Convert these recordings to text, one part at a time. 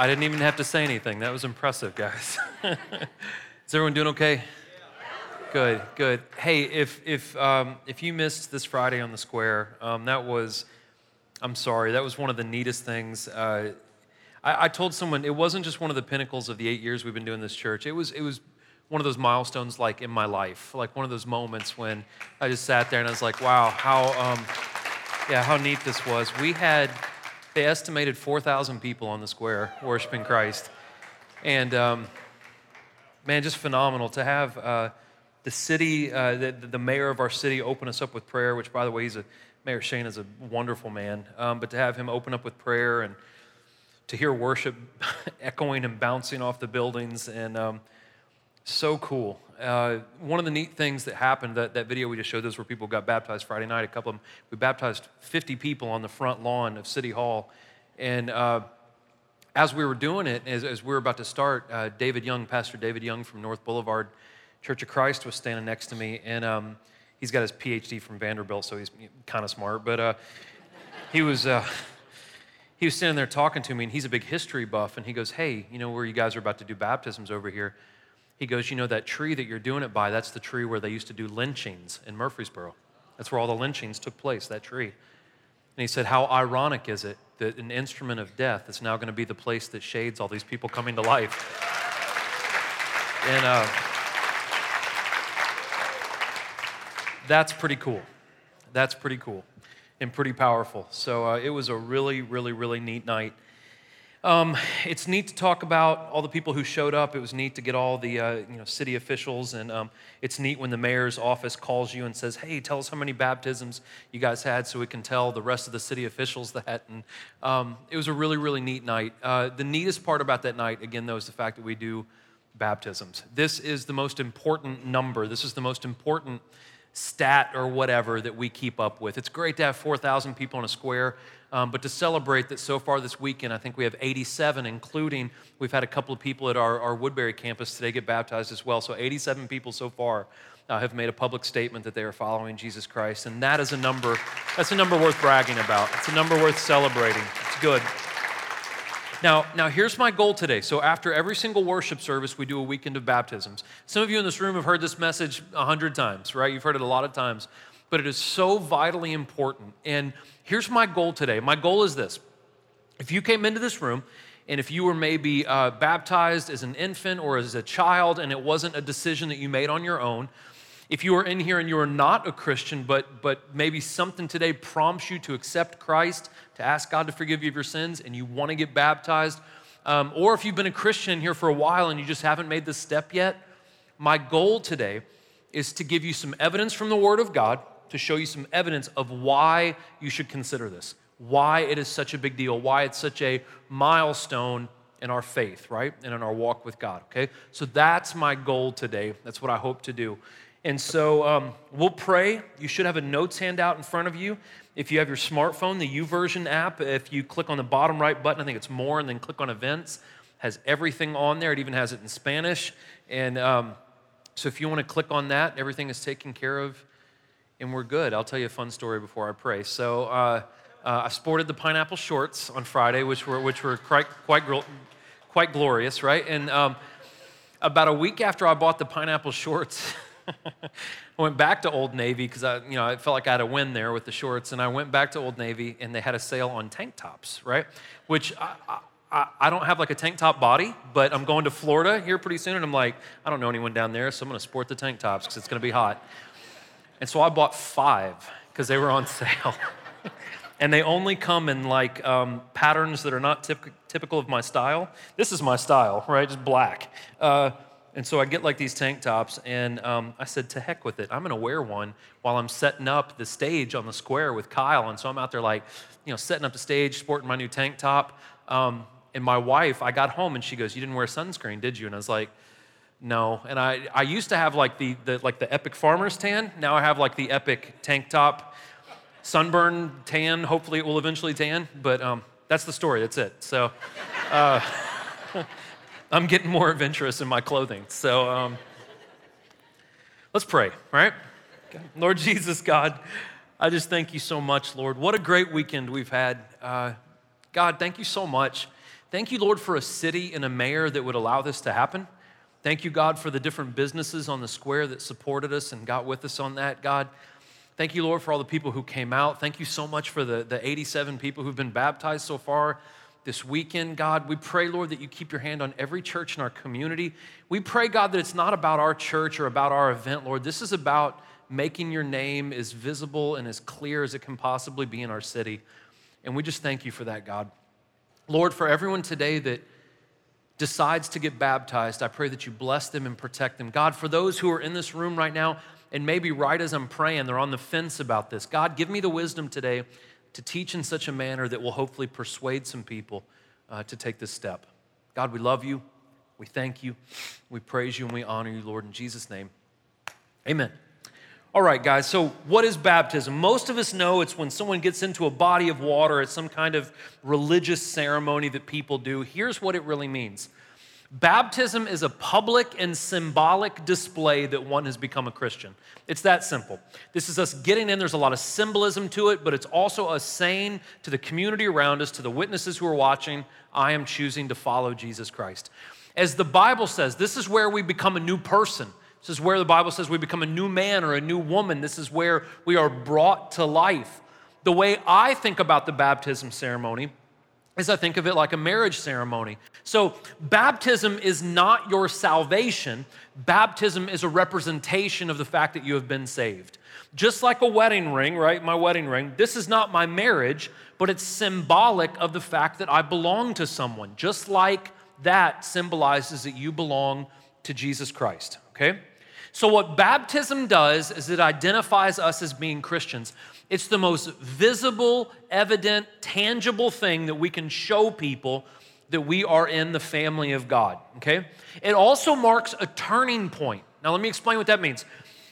I didn't even have to say anything. That was impressive, guys. Is everyone doing okay? Good, good. Hey, if if um, if you missed this Friday on the square, um, that was, I'm sorry, that was one of the neatest things. Uh, I, I, told someone it wasn't just one of the pinnacles of the eight years we've been doing this church. It was it was one of those milestones, like in my life, like one of those moments when I just sat there and I was like, wow, how um, yeah, how neat this was. We had they estimated 4,000 people on the square worshiping Christ. And um, man, just phenomenal to have uh, the city, uh, the, the, mayor of our city open us up with prayer, which, by the way, he's a, Mayor Shane is a wonderful man. Um, but to have him open up with prayer and to hear worship echoing and bouncing off the buildings and um, so cool. Uh, one of the neat things that happened, that, that video we just showed, those where people got baptized Friday night. A couple of them, we baptized 50 people on the front lawn of City Hall. And uh, as we were doing it, as, as we were about to start, uh, David Young, Pastor David Young from North Boulevard Church of Christ, was standing next to me. And um, he's got his PhD from Vanderbilt, so he's kind of smart. But uh, he was. Uh, he was standing there talking to me, and he's a big history buff. And he goes, Hey, you know where you guys are about to do baptisms over here? He goes, You know, that tree that you're doing it by, that's the tree where they used to do lynchings in Murfreesboro. That's where all the lynchings took place, that tree. And he said, How ironic is it that an instrument of death is now going to be the place that shades all these people coming to life? And uh, that's pretty cool. That's pretty cool and pretty powerful. So uh, it was a really, really, really neat night. Um, it's neat to talk about all the people who showed up. It was neat to get all the uh, you know city officials, and um, it's neat when the mayor's office calls you and says, "Hey, tell us how many baptisms you guys had, so we can tell the rest of the city officials that." And um, it was a really, really neat night. Uh, the neatest part about that night, again, though, is the fact that we do baptisms. This is the most important number. This is the most important stat or whatever that we keep up with. It's great to have 4,000 people in a square. Um, but to celebrate that so far this weekend, I think we have 87, including we've had a couple of people at our, our Woodbury campus today get baptized as well. So 87 people so far uh, have made a public statement that they are following Jesus Christ. And that is a number, that's a number worth bragging about. It's a number worth celebrating. It's good. Now, now here's my goal today. So after every single worship service, we do a weekend of baptisms. Some of you in this room have heard this message a hundred times, right? You've heard it a lot of times, but it is so vitally important. And Here's my goal today. My goal is this. If you came into this room and if you were maybe uh, baptized as an infant or as a child and it wasn't a decision that you made on your own, if you are in here and you are not a Christian, but, but maybe something today prompts you to accept Christ, to ask God to forgive you of your sins, and you want to get baptized, um, or if you've been a Christian here for a while and you just haven't made the step yet, my goal today is to give you some evidence from the Word of God to show you some evidence of why you should consider this, why it is such a big deal, why it's such a milestone in our faith, right? And in our walk with God, okay? So that's my goal today. That's what I hope to do. And so um, we'll pray. You should have a notes handout in front of you. If you have your smartphone, the YouVersion app, if you click on the bottom right button, I think it's more, and then click on events, has everything on there. It even has it in Spanish. And um, so if you want to click on that, everything is taken care of and we're good. I'll tell you a fun story before I pray. So uh, uh, I sported the pineapple shorts on Friday, which were which were quite quite quite glorious, right? And um, about a week after I bought the pineapple shorts. I went back to Old Navy because I, you know, I felt like I had a win there with the shorts, and I went back to Old Navy, and they had a sale on tank tops, right? Which I, I, I don't have like a tank top body, but I'm going to Florida here pretty soon, and I'm like, I don't know anyone down there, so I'm going to sport the tank tops because it's going to be hot. And so I bought five because they were on sale. and they only come in like um, patterns that are not typ- typical of my style. This is my style, right? Just black. Uh, and so I get like these tank tops, and um, I said, to heck with it. I'm gonna wear one while I'm setting up the stage on the square with Kyle. And so I'm out there, like, you know, setting up the stage, sporting my new tank top. Um, and my wife, I got home and she goes, You didn't wear sunscreen, did you? And I was like, no. And I, I used to have like the, the, like the epic farmer's tan. Now I have like the epic tank top sunburn tan. Hopefully it will eventually tan. But um, that's the story. That's it. So uh, I'm getting more adventurous in my clothing. So um, let's pray, right? Lord Jesus, God, I just thank you so much, Lord. What a great weekend we've had. Uh, God, thank you so much Thank you, Lord, for a city and a mayor that would allow this to happen. Thank you, God, for the different businesses on the square that supported us and got with us on that, God. Thank you, Lord, for all the people who came out. Thank you so much for the, the 87 people who've been baptized so far this weekend, God. We pray, Lord, that you keep your hand on every church in our community. We pray, God, that it's not about our church or about our event, Lord. This is about making your name as visible and as clear as it can possibly be in our city. And we just thank you for that, God. Lord, for everyone today that decides to get baptized, I pray that you bless them and protect them. God, for those who are in this room right now, and maybe right as I'm praying, they're on the fence about this, God, give me the wisdom today to teach in such a manner that will hopefully persuade some people uh, to take this step. God, we love you. We thank you. We praise you and we honor you, Lord, in Jesus' name. Amen. All right, guys, so what is baptism? Most of us know it's when someone gets into a body of water, it's some kind of religious ceremony that people do. Here's what it really means Baptism is a public and symbolic display that one has become a Christian. It's that simple. This is us getting in, there's a lot of symbolism to it, but it's also us saying to the community around us, to the witnesses who are watching, I am choosing to follow Jesus Christ. As the Bible says, this is where we become a new person. This is where the Bible says we become a new man or a new woman. This is where we are brought to life. The way I think about the baptism ceremony is I think of it like a marriage ceremony. So, baptism is not your salvation. Baptism is a representation of the fact that you have been saved. Just like a wedding ring, right? My wedding ring. This is not my marriage, but it's symbolic of the fact that I belong to someone. Just like that symbolizes that you belong to Jesus Christ, okay? So, what baptism does is it identifies us as being Christians. It's the most visible, evident, tangible thing that we can show people that we are in the family of God, okay? It also marks a turning point. Now, let me explain what that means.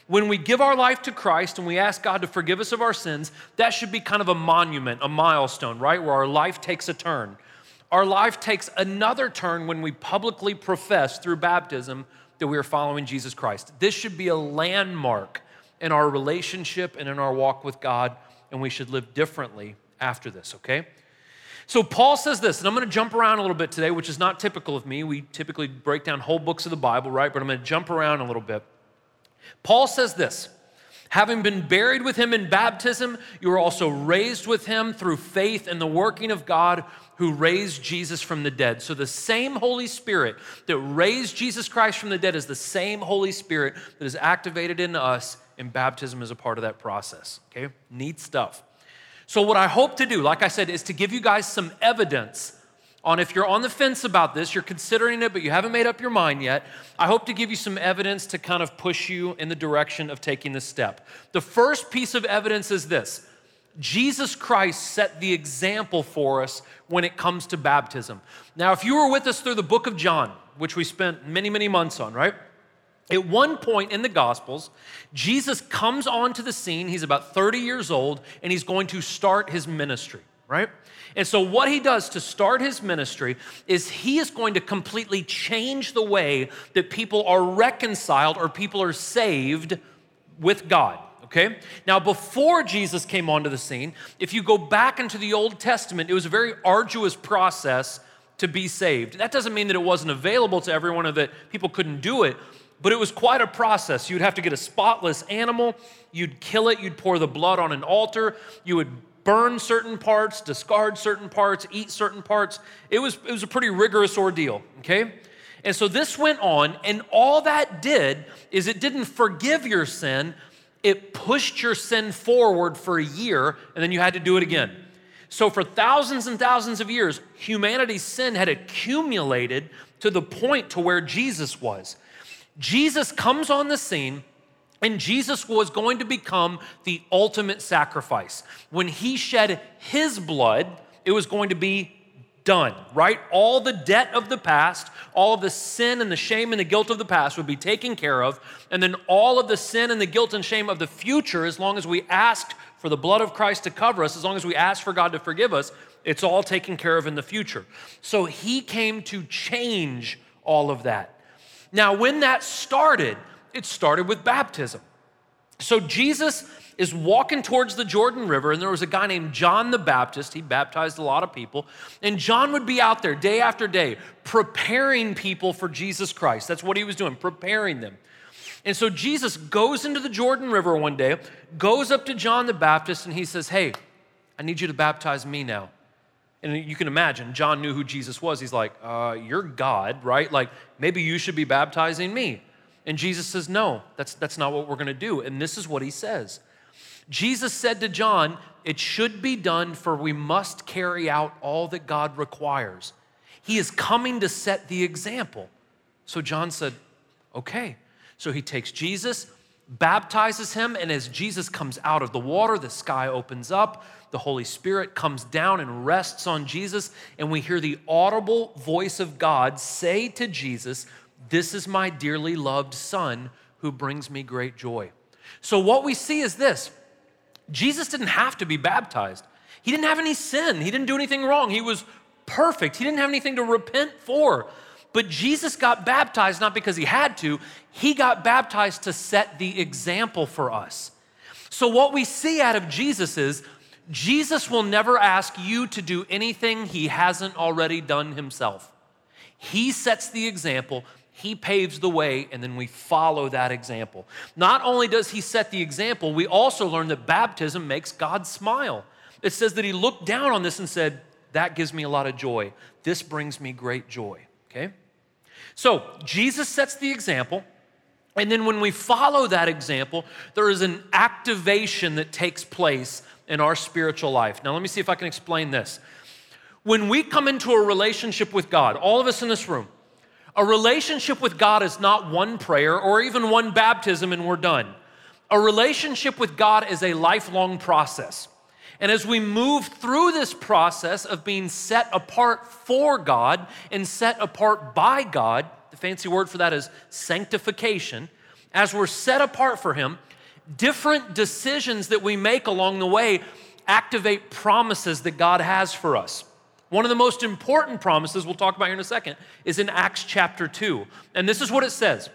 When we give our life to Christ and we ask God to forgive us of our sins, that should be kind of a monument, a milestone, right? Where our life takes a turn. Our life takes another turn when we publicly profess through baptism that we are following Jesus Christ. This should be a landmark in our relationship and in our walk with God, and we should live differently after this, okay? So Paul says this, and I'm going to jump around a little bit today, which is not typical of me. We typically break down whole books of the Bible, right? But I'm going to jump around a little bit. Paul says this Having been buried with him in baptism, you are also raised with him through faith in the working of God who raised Jesus from the dead. So the same Holy Spirit that raised Jesus Christ from the dead is the same Holy Spirit that is activated in us and baptism is a part of that process. Okay? Neat stuff. So, what I hope to do, like I said, is to give you guys some evidence on if you're on the fence about this, you're considering it, but you haven't made up your mind yet. I hope to give you some evidence to kind of push you in the direction of taking this step. The first piece of evidence is this Jesus Christ set the example for us when it comes to baptism. Now, if you were with us through the book of John, which we spent many, many months on, right? At one point in the Gospels, Jesus comes onto the scene. He's about 30 years old, and he's going to start his ministry, right? And so, what he does to start his ministry is he is going to completely change the way that people are reconciled or people are saved with God. Okay? Now, before Jesus came onto the scene, if you go back into the Old Testament, it was a very arduous process to be saved. That doesn't mean that it wasn't available to everyone or that people couldn't do it, but it was quite a process. You'd have to get a spotless animal, you'd kill it, you'd pour the blood on an altar, you would burn certain parts, discard certain parts, eat certain parts. It was, it was a pretty rigorous ordeal, okay? And so this went on, and all that did is it didn't forgive your sin, it pushed your sin forward for a year, and then you had to do it again. So, for thousands and thousands of years, humanity's sin had accumulated to the point to where Jesus was. Jesus comes on the scene and Jesus was going to become the ultimate sacrifice. When he shed his blood, it was going to be done, right? All the debt of the past, all of the sin and the shame and the guilt of the past would be taken care of. And then all of the sin and the guilt and shame of the future, as long as we asked for the blood of Christ to cover us, as long as we asked for God to forgive us, it's all taken care of in the future. So he came to change all of that. Now, when that started, it started with baptism. So Jesus is walking towards the Jordan River, and there was a guy named John the Baptist. He baptized a lot of people. And John would be out there day after day preparing people for Jesus Christ. That's what he was doing, preparing them. And so Jesus goes into the Jordan River one day, goes up to John the Baptist, and he says, Hey, I need you to baptize me now. And you can imagine, John knew who Jesus was. He's like, uh, You're God, right? Like, maybe you should be baptizing me. And Jesus says, No, that's, that's not what we're going to do. And this is what he says Jesus said to John, It should be done, for we must carry out all that God requires. He is coming to set the example. So John said, Okay. So he takes Jesus, baptizes him, and as Jesus comes out of the water, the sky opens up the Holy Spirit comes down and rests on Jesus, and we hear the audible voice of God say to Jesus, This is my dearly loved Son who brings me great joy. So, what we see is this. Jesus didn't have to be baptized, he didn't have any sin, he didn't do anything wrong, he was perfect, he didn't have anything to repent for. But Jesus got baptized not because he had to, he got baptized to set the example for us. So, what we see out of Jesus is Jesus will never ask you to do anything he hasn't already done himself. He sets the example, he paves the way, and then we follow that example. Not only does he set the example, we also learn that baptism makes God smile. It says that he looked down on this and said, That gives me a lot of joy. This brings me great joy. Okay? So Jesus sets the example. And then when we follow that example, there is an activation that takes place in our spiritual life. Now, let me see if I can explain this. When we come into a relationship with God, all of us in this room, a relationship with God is not one prayer or even one baptism and we're done. A relationship with God is a lifelong process. And as we move through this process of being set apart for God and set apart by God, the fancy word for that is sanctification, as we're set apart for Him, different decisions that we make along the way activate promises that God has for us. One of the most important promises we'll talk about here in a second is in Acts chapter 2. And this is what it says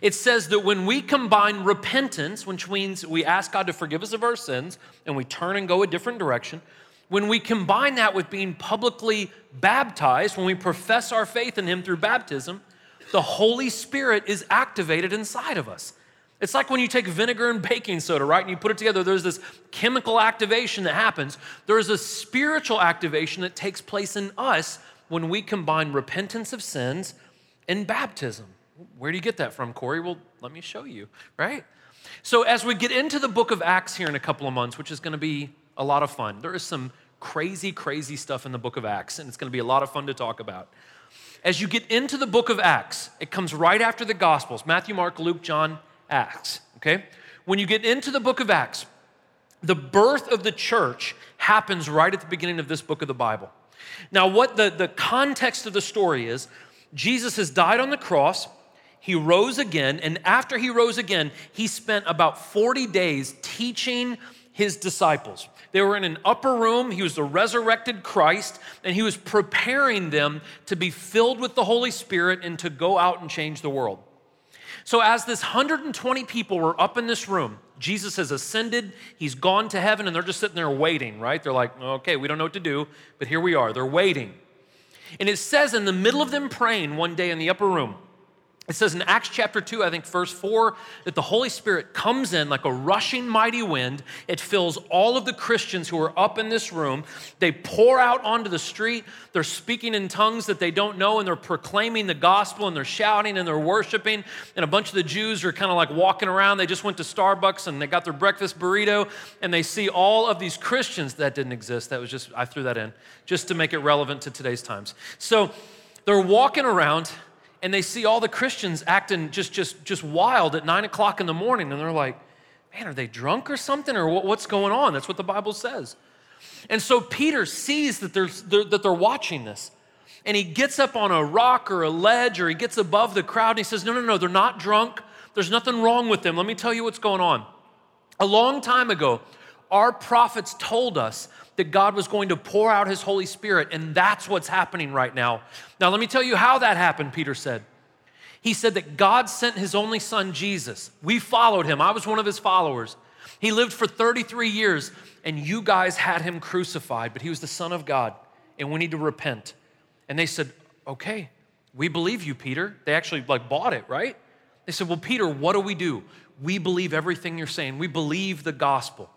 it says that when we combine repentance, which means we ask God to forgive us of our sins and we turn and go a different direction, when we combine that with being publicly baptized, when we profess our faith in Him through baptism, the Holy Spirit is activated inside of us. It's like when you take vinegar and baking soda, right? And you put it together, there's this chemical activation that happens. There's a spiritual activation that takes place in us when we combine repentance of sins and baptism. Where do you get that from, Corey? Well, let me show you, right? So, as we get into the book of Acts here in a couple of months, which is going to be a lot of fun, there is some crazy, crazy stuff in the book of Acts, and it's going to be a lot of fun to talk about. As you get into the book of Acts, it comes right after the Gospels Matthew, Mark, Luke, John, Acts, okay? When you get into the book of Acts, the birth of the church happens right at the beginning of this book of the Bible. Now, what the, the context of the story is Jesus has died on the cross, he rose again, and after he rose again, he spent about 40 days teaching his disciples. They were in an upper room. He was the resurrected Christ, and he was preparing them to be filled with the Holy Spirit and to go out and change the world. So, as this 120 people were up in this room, Jesus has ascended, he's gone to heaven, and they're just sitting there waiting, right? They're like, okay, we don't know what to do, but here we are. They're waiting. And it says in the middle of them praying one day in the upper room, it says in Acts chapter 2, I think verse 4, that the Holy Spirit comes in like a rushing mighty wind. It fills all of the Christians who are up in this room. They pour out onto the street. They're speaking in tongues that they don't know, and they're proclaiming the gospel, and they're shouting, and they're worshiping. And a bunch of the Jews are kind of like walking around. They just went to Starbucks and they got their breakfast burrito, and they see all of these Christians that didn't exist. That was just, I threw that in just to make it relevant to today's times. So they're walking around and they see all the Christians acting just, just, just wild at nine o'clock in the morning, and they're like, man, are they drunk or something? Or what's going on? That's what the Bible says. And so Peter sees that they're, they're, that they're watching this. And he gets up on a rock or a ledge or he gets above the crowd and he says, No, no, no, they're not drunk. There's nothing wrong with them. Let me tell you what's going on. A long time ago, our prophets told us that God was going to pour out his Holy Spirit, and that's what's happening right now. Now, let me tell you how that happened, Peter said. He said that God sent his only son, Jesus. We followed him, I was one of his followers. He lived for 33 years, and you guys had him crucified, but he was the Son of God, and we need to repent. And they said, Okay, we believe you, Peter. They actually like bought it, right? They said, Well, Peter, what do we do? We believe everything you're saying. We believe the gospel.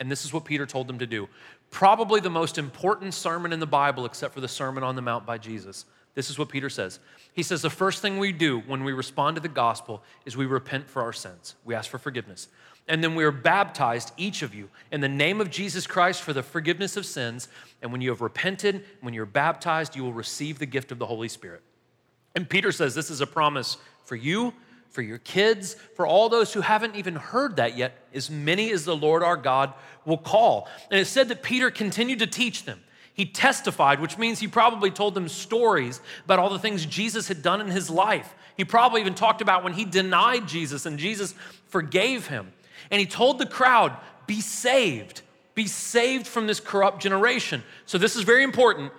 And this is what Peter told them to do. Probably the most important sermon in the Bible, except for the Sermon on the Mount by Jesus. This is what Peter says. He says, The first thing we do when we respond to the gospel is we repent for our sins. We ask for forgiveness. And then we are baptized, each of you, in the name of Jesus Christ for the forgiveness of sins. And when you have repented, when you're baptized, you will receive the gift of the Holy Spirit. And Peter says this is a promise for you for your kids, for all those who haven't even heard that yet, as many as the Lord our God will call. And it said that Peter continued to teach them. He testified, which means he probably told them stories about all the things Jesus had done in his life. He probably even talked about when he denied Jesus and Jesus forgave him. And he told the crowd, Be saved, be saved from this corrupt generation. So, this is very important.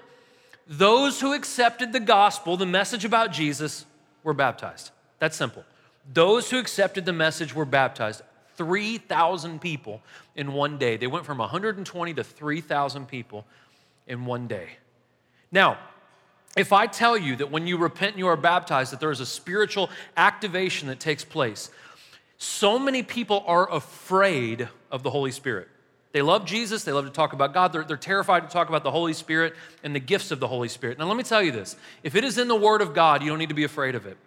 Those who accepted the gospel, the message about Jesus, were baptized. That's simple. Those who accepted the message were baptized. 3,000 people in one day. They went from 120 to 3,000 people in one day. Now, if I tell you that when you repent and you are baptized, that there is a spiritual activation that takes place, so many people are afraid of the Holy Spirit. They love Jesus, they love to talk about God, they're, they're terrified to talk about the Holy Spirit and the gifts of the Holy Spirit. Now, let me tell you this if it is in the Word of God, you don't need to be afraid of it.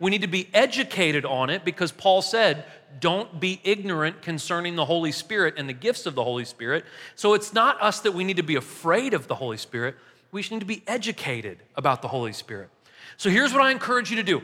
We need to be educated on it because Paul said, don't be ignorant concerning the Holy Spirit and the gifts of the Holy Spirit. So it's not us that we need to be afraid of the Holy Spirit. We need to be educated about the Holy Spirit. So here's what I encourage you to do.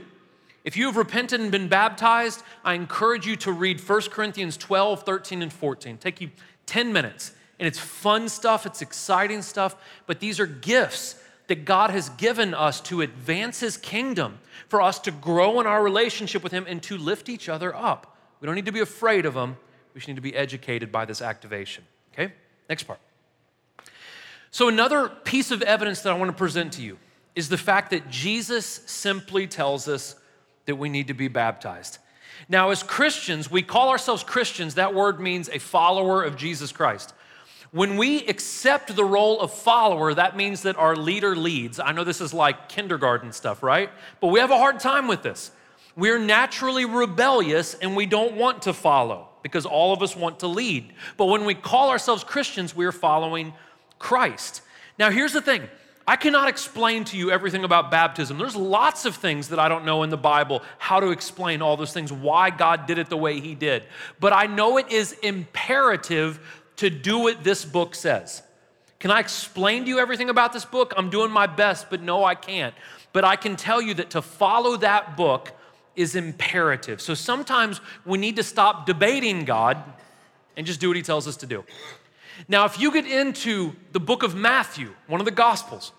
If you have repented and been baptized, I encourage you to read 1 Corinthians 12, 13, and 14. Take you 10 minutes. And it's fun stuff, it's exciting stuff, but these are gifts that God has given us to advance His kingdom, for us to grow in our relationship with Him and to lift each other up. We don't need to be afraid of Him, we just need to be educated by this activation. Okay? Next part. So, another piece of evidence that I want to present to you is the fact that Jesus simply tells us that we need to be baptized. Now, as Christians, we call ourselves Christians. That word means a follower of Jesus Christ. When we accept the role of follower, that means that our leader leads. I know this is like kindergarten stuff, right? But we have a hard time with this. We're naturally rebellious and we don't want to follow because all of us want to lead. But when we call ourselves Christians, we're following Christ. Now, here's the thing I cannot explain to you everything about baptism. There's lots of things that I don't know in the Bible, how to explain all those things, why God did it the way He did. But I know it is imperative to do what this book says. Can I explain to you everything about this book? I'm doing my best, but no, I can't. But I can tell you that to follow that book is imperative. So sometimes we need to stop debating God and just do what He tells us to do. Now, if you get into the book of Matthew, one of the Gospels,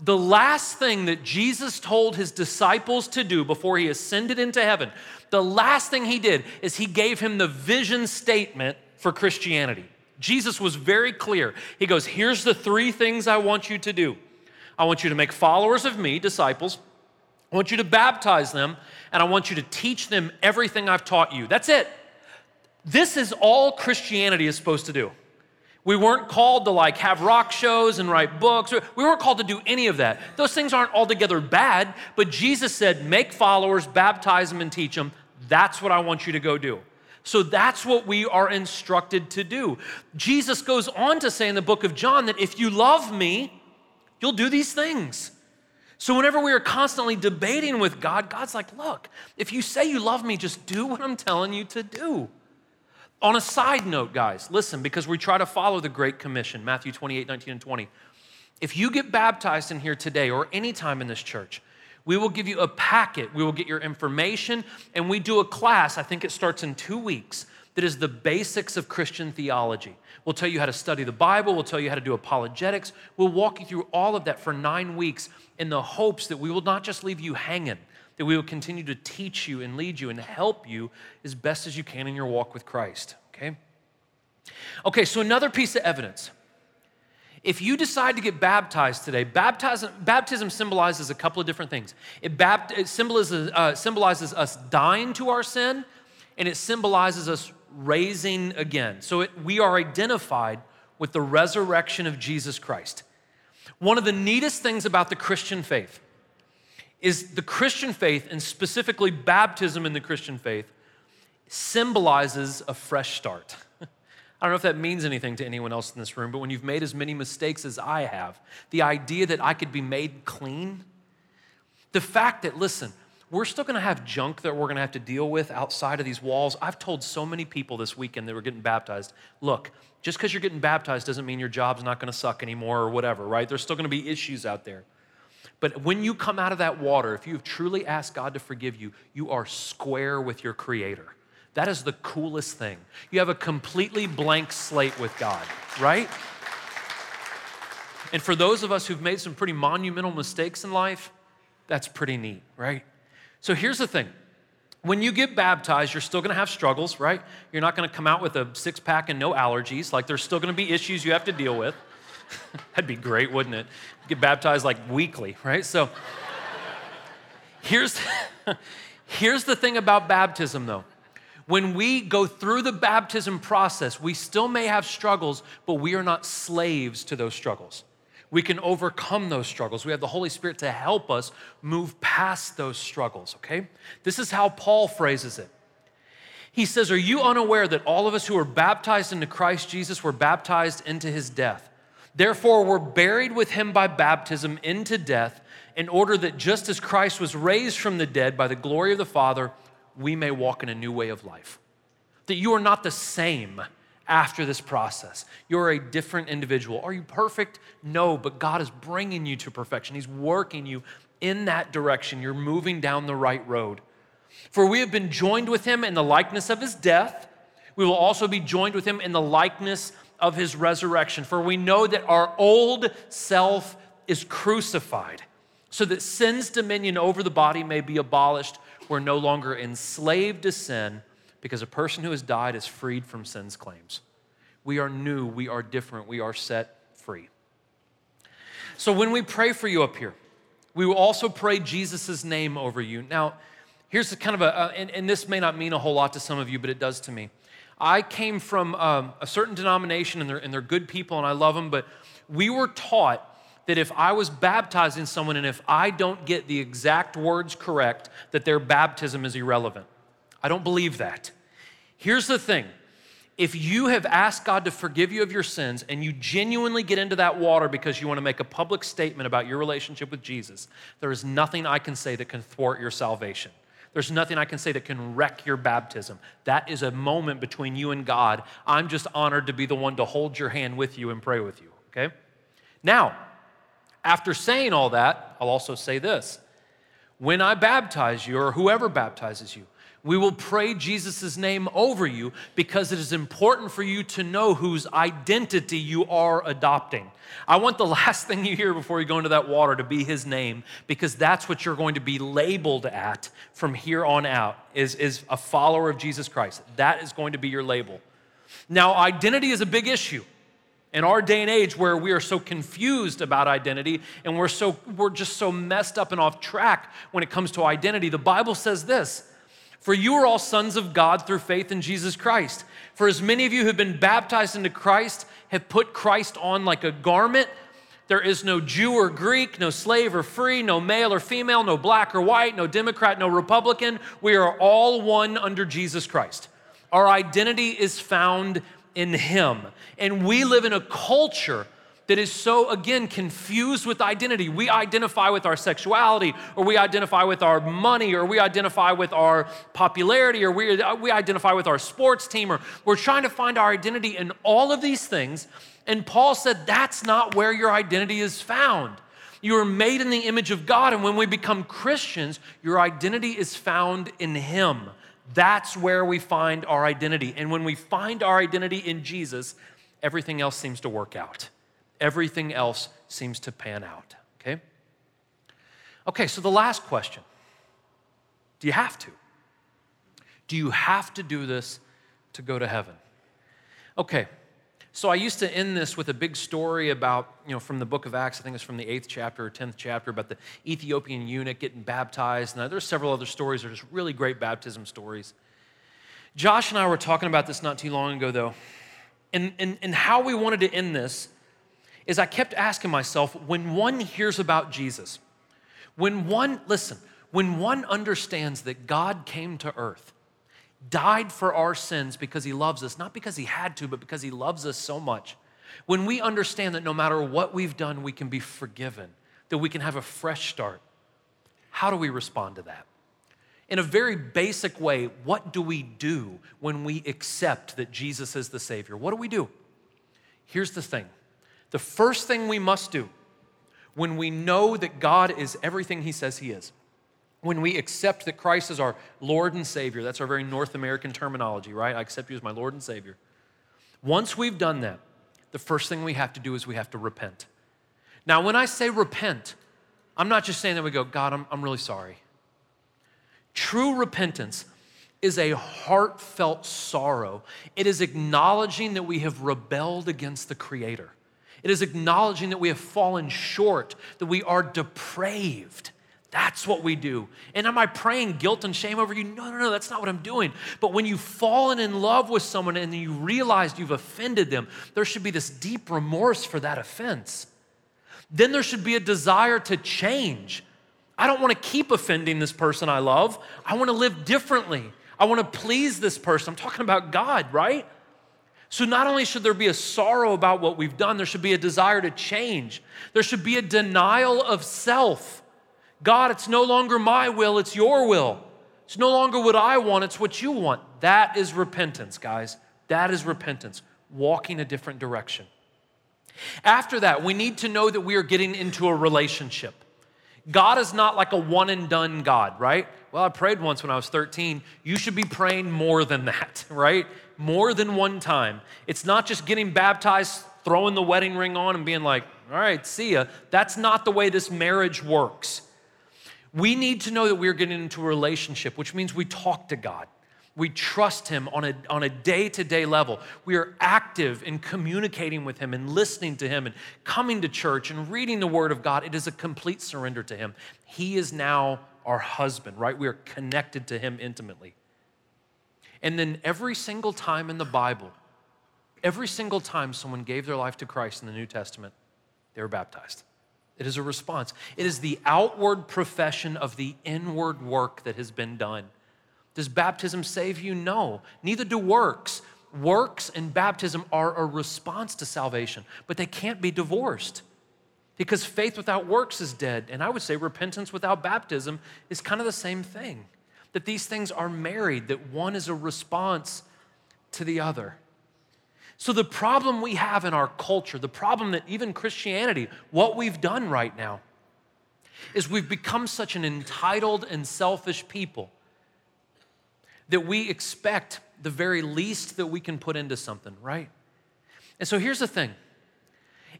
the last thing that Jesus told his disciples to do before he ascended into heaven, the last thing he did is he gave him the vision statement for Christianity. Jesus was very clear. He goes, Here's the three things I want you to do I want you to make followers of me, disciples. I want you to baptize them, and I want you to teach them everything I've taught you. That's it. This is all Christianity is supposed to do. We weren't called to like have rock shows and write books. We weren't called to do any of that. Those things aren't altogether bad, but Jesus said, make followers, baptize them, and teach them. That's what I want you to go do. So that's what we are instructed to do. Jesus goes on to say in the book of John that if you love me, you'll do these things. So, whenever we are constantly debating with God, God's like, look, if you say you love me, just do what I'm telling you to do. On a side note, guys, listen, because we try to follow the Great Commission, Matthew 28, 19, and 20. If you get baptized in here today or anytime in this church, we will give you a packet. We will get your information, and we do a class. I think it starts in two weeks. That is the basics of Christian theology. We'll tell you how to study the Bible. We'll tell you how to do apologetics. We'll walk you through all of that for nine weeks in the hopes that we will not just leave you hanging, that we will continue to teach you and lead you and help you as best as you can in your walk with Christ. Okay? Okay, so another piece of evidence if you decide to get baptized today, baptism, baptism symbolizes a couple of different things. It, bapt, it symbolizes, uh, symbolizes us dying to our sin, and it symbolizes us raising again. So it, we are identified with the resurrection of Jesus Christ. One of the neatest things about the Christian faith is the Christian faith, and specifically baptism in the Christian faith, symbolizes a fresh start. I don't know if that means anything to anyone else in this room, but when you've made as many mistakes as I have, the idea that I could be made clean, the fact that, listen, we're still gonna have junk that we're gonna have to deal with outside of these walls. I've told so many people this weekend that were getting baptized look, just because you're getting baptized doesn't mean your job's not gonna suck anymore or whatever, right? There's still gonna be issues out there. But when you come out of that water, if you've truly asked God to forgive you, you are square with your Creator. That is the coolest thing. You have a completely blank slate with God, right? And for those of us who've made some pretty monumental mistakes in life, that's pretty neat, right? So here's the thing. When you get baptized, you're still gonna have struggles, right? You're not gonna come out with a six pack and no allergies. Like, there's still gonna be issues you have to deal with. That'd be great, wouldn't it? Get baptized like weekly, right? So here's, here's the thing about baptism, though when we go through the baptism process, we still may have struggles, but we are not slaves to those struggles. We can overcome those struggles. We have the Holy Spirit to help us move past those struggles, okay? This is how Paul phrases it. He says, Are you unaware that all of us who were baptized into Christ Jesus were baptized into his death? Therefore, we're buried with him by baptism into death, in order that just as Christ was raised from the dead by the glory of the Father, we may walk in a new way of life. That you are not the same after this process. You're a different individual. Are you perfect? No, but God is bringing you to perfection. He's working you in that direction. You're moving down the right road. For we have been joined with him in the likeness of his death. We will also be joined with him in the likeness of his resurrection. For we know that our old self is crucified, so that sin's dominion over the body may be abolished we're no longer enslaved to sin because a person who has died is freed from sin's claims. We are new, we are different, we are set free. So when we pray for you up here, we will also pray Jesus' name over you. Now, here's kind of a, and, and, this may not mean a whole lot to some of you, but it does to me. I came from um, a certain denomination, and they're, and they're good people, and I love them, but we were taught that if I was baptizing someone and if I don't get the exact words correct, that their baptism is irrelevant. I don't believe that. Here's the thing if you have asked God to forgive you of your sins and you genuinely get into that water because you want to make a public statement about your relationship with Jesus, there is nothing I can say that can thwart your salvation. There's nothing I can say that can wreck your baptism. That is a moment between you and God. I'm just honored to be the one to hold your hand with you and pray with you, okay? Now, after saying all that, I'll also say this when I baptize you, or whoever baptizes you, we will pray Jesus' name over you because it is important for you to know whose identity you are adopting. I want the last thing you hear before you go into that water to be his name because that's what you're going to be labeled at from here on out is, is a follower of Jesus Christ. That is going to be your label. Now, identity is a big issue in our day and age where we are so confused about identity and we're so we're just so messed up and off track when it comes to identity the bible says this for you are all sons of god through faith in jesus christ. For as many of you who have been baptized into christ have put christ on like a garment. There is no jew or greek no slave or free no male or female no black or white no democrat no republican. We are all one under jesus christ. Our identity is found in Him. And we live in a culture that is so, again, confused with identity. We identify with our sexuality, or we identify with our money, or we identify with our popularity, or we, uh, we identify with our sports team, or we're trying to find our identity in all of these things. And Paul said that's not where your identity is found. You are made in the image of God, and when we become Christians, your identity is found in Him. That's where we find our identity. And when we find our identity in Jesus, everything else seems to work out. Everything else seems to pan out, okay? Okay, so the last question Do you have to? Do you have to do this to go to heaven? Okay, so I used to end this with a big story about, you know, from the book of Acts, I think it's from the eighth chapter or 10th chapter, about the Ethiopian eunuch getting baptized. And there's several other stories, they're just really great baptism stories. Josh and I were talking about this not too long ago, though. And, and, and how we wanted to end this is I kept asking myself when one hears about Jesus, when one, listen, when one understands that God came to earth, died for our sins because he loves us, not because he had to, but because he loves us so much, when we understand that no matter what we've done, we can be forgiven, that we can have a fresh start, how do we respond to that? In a very basic way, what do we do when we accept that Jesus is the Savior? What do we do? Here's the thing the first thing we must do when we know that God is everything He says He is, when we accept that Christ is our Lord and Savior, that's our very North American terminology, right? I accept you as my Lord and Savior. Once we've done that, the first thing we have to do is we have to repent. Now, when I say repent, I'm not just saying that we go, God, I'm, I'm really sorry. True repentance is a heartfelt sorrow. It is acknowledging that we have rebelled against the Creator. It is acknowledging that we have fallen short, that we are depraved. That's what we do. And am I praying guilt and shame over you? No, no, no, that's not what I'm doing. But when you've fallen in love with someone and you realize you've offended them, there should be this deep remorse for that offense. Then there should be a desire to change. I don't want to keep offending this person I love. I want to live differently. I want to please this person. I'm talking about God, right? So, not only should there be a sorrow about what we've done, there should be a desire to change. There should be a denial of self. God, it's no longer my will, it's your will. It's no longer what I want, it's what you want. That is repentance, guys. That is repentance, walking a different direction. After that, we need to know that we are getting into a relationship. God is not like a one and done God, right? Well, I prayed once when I was 13. You should be praying more than that, right? More than one time. It's not just getting baptized, throwing the wedding ring on, and being like, all right, see ya. That's not the way this marriage works. We need to know that we're getting into a relationship, which means we talk to God. We trust Him on a, on a day-to-day level. We are active in communicating with Him and listening to Him and coming to church and reading the Word of God. It is a complete surrender to Him. He is now our husband, right? We are connected to Him intimately. And then every single time in the Bible, every single time someone gave their life to Christ in the New Testament, they were baptized. It is a response. It is the outward profession of the inward work that has been done. Does baptism save you? No. Neither do works. Works and baptism are a response to salvation, but they can't be divorced because faith without works is dead. And I would say repentance without baptism is kind of the same thing. That these things are married, that one is a response to the other. So, the problem we have in our culture, the problem that even Christianity, what we've done right now, is we've become such an entitled and selfish people that we expect the very least that we can put into something, right? And so here's the thing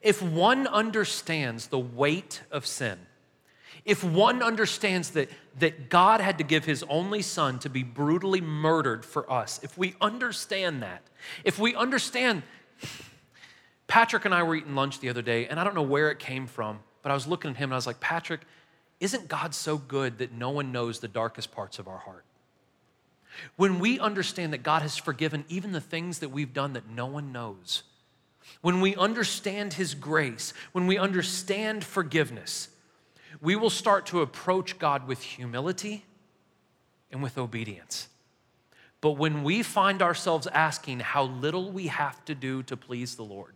if one understands the weight of sin, if one understands that, that God had to give his only son to be brutally murdered for us, if we understand that, if we understand, Patrick and I were eating lunch the other day, and I don't know where it came from, but I was looking at him and I was like, Patrick, isn't God so good that no one knows the darkest parts of our heart? When we understand that God has forgiven even the things that we've done that no one knows, when we understand His grace, when we understand forgiveness, we will start to approach God with humility and with obedience. But when we find ourselves asking how little we have to do to please the Lord,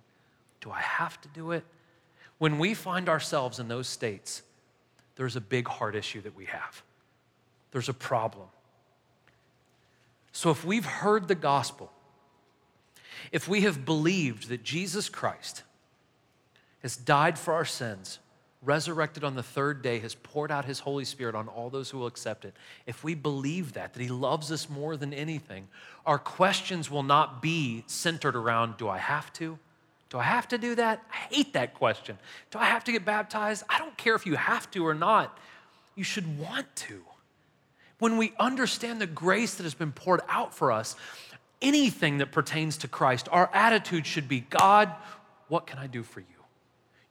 do I have to do it? When we find ourselves in those states, there's a big heart issue that we have. There's a problem. So if we've heard the gospel, if we have believed that Jesus Christ has died for our sins, resurrected on the third day, has poured out his Holy Spirit on all those who will accept it, if we believe that, that he loves us more than anything, our questions will not be centered around do I have to? Do I have to do that? I hate that question. Do I have to get baptized? I don't care if you have to or not. You should want to. When we understand the grace that has been poured out for us, anything that pertains to Christ, our attitude should be God, what can I do for you?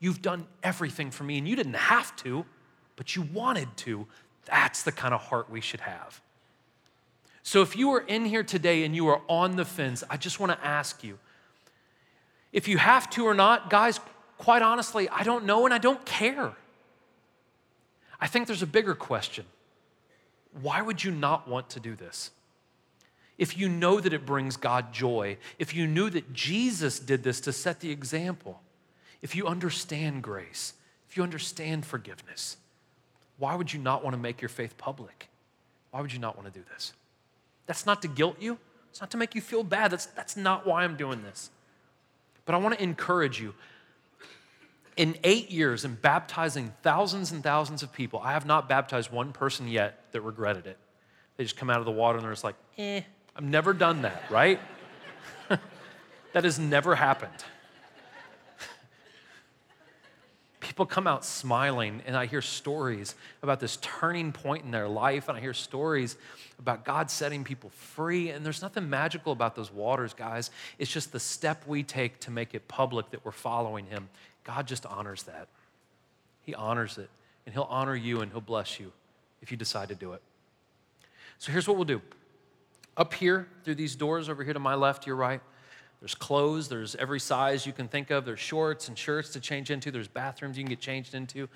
You've done everything for me, and you didn't have to, but you wanted to. That's the kind of heart we should have. So if you are in here today and you are on the fence, I just want to ask you if you have to or not, guys, quite honestly, I don't know and I don't care. I think there's a bigger question. Why would you not want to do this? If you know that it brings God joy, if you knew that Jesus did this to set the example, if you understand grace, if you understand forgiveness, why would you not want to make your faith public? Why would you not want to do this? That's not to guilt you, it's not to make you feel bad. That's, that's not why I'm doing this. But I want to encourage you. In eight years, in baptizing thousands and thousands of people, I have not baptized one person yet that regretted it. They just come out of the water and they're just like, eh, I've never done that, right? that has never happened. People come out smiling, and I hear stories about this turning point in their life, and I hear stories about God setting people free. And there's nothing magical about those waters, guys. It's just the step we take to make it public that we're following Him. God just honors that. He honors it, and He'll honor you and He'll bless you if you decide to do it. So here's what we'll do. Up here, through these doors over here to my left, your right, there's clothes, there's every size you can think of. There's shorts and shirts to change into. There's bathrooms you can get changed into.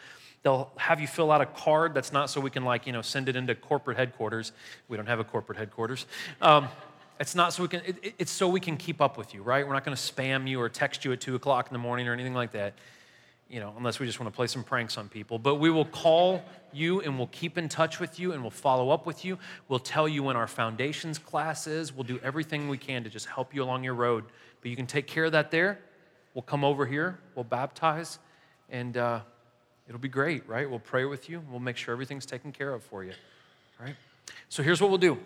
They'll have you fill out a card. That's not so we can, like, you know, send it into corporate headquarters. We don't have a corporate headquarters. Um, it's not so we can, it, it's so we can keep up with you, right? We're not going to spam you or text you at 2 o'clock in the morning or anything like that, you know, unless we just want to play some pranks on people. But we will call you and we'll keep in touch with you and we'll follow up with you. We'll tell you when our foundations class is. We'll do everything we can to just help you along your road. But you can take care of that there. We'll come over here, we'll baptize, and uh, it'll be great, right? We'll pray with you. We'll make sure everything's taken care of for you, right? So here's what we'll do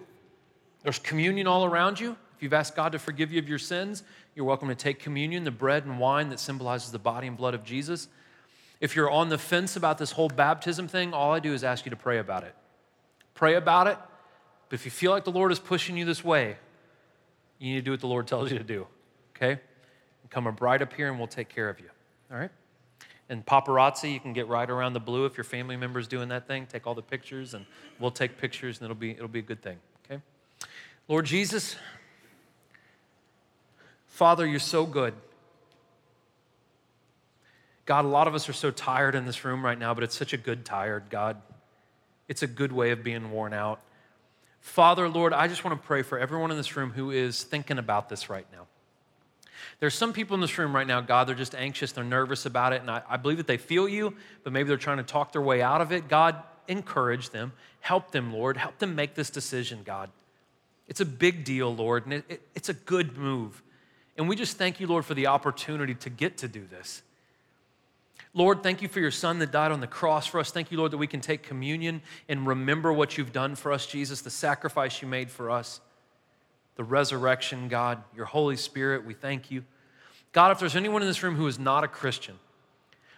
there's communion all around you. If you've asked God to forgive you of your sins, you're welcome to take communion, the bread and wine that symbolizes the body and blood of Jesus. If you're on the fence about this whole baptism thing, all I do is ask you to pray about it. Pray about it, but if you feel like the Lord is pushing you this way, you need to do what the Lord tells you to do, okay? Come a bride up here and we'll take care of you, all right? And paparazzi, you can get right around the blue if your family member's doing that thing. Take all the pictures and we'll take pictures and it'll be, it'll be a good thing, okay? Lord Jesus, Father, you're so good. God, a lot of us are so tired in this room right now, but it's such a good tired, God. It's a good way of being worn out. Father, Lord, I just want to pray for everyone in this room who is thinking about this right now. There's some people in this room right now, God, they're just anxious, they're nervous about it, and I, I believe that they feel you, but maybe they're trying to talk their way out of it. God, encourage them, help them, Lord, help them make this decision, God. It's a big deal, Lord, and it, it, it's a good move. And we just thank you, Lord, for the opportunity to get to do this. Lord, thank you for your son that died on the cross for us. Thank you, Lord, that we can take communion and remember what you've done for us, Jesus, the sacrifice you made for us, the resurrection, God, your Holy Spirit. We thank you. God, if there's anyone in this room who is not a Christian,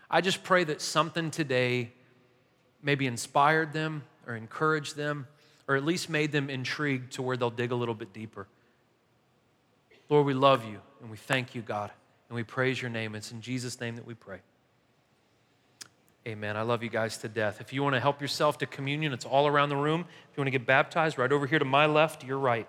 I just pray that something today maybe inspired them or encouraged them or at least made them intrigued to where they'll dig a little bit deeper. Lord, we love you and we thank you, God, and we praise your name. It's in Jesus' name that we pray. Amen. I love you guys to death. If you want to help yourself to communion, it's all around the room. If you want to get baptized, right over here to my left, your right.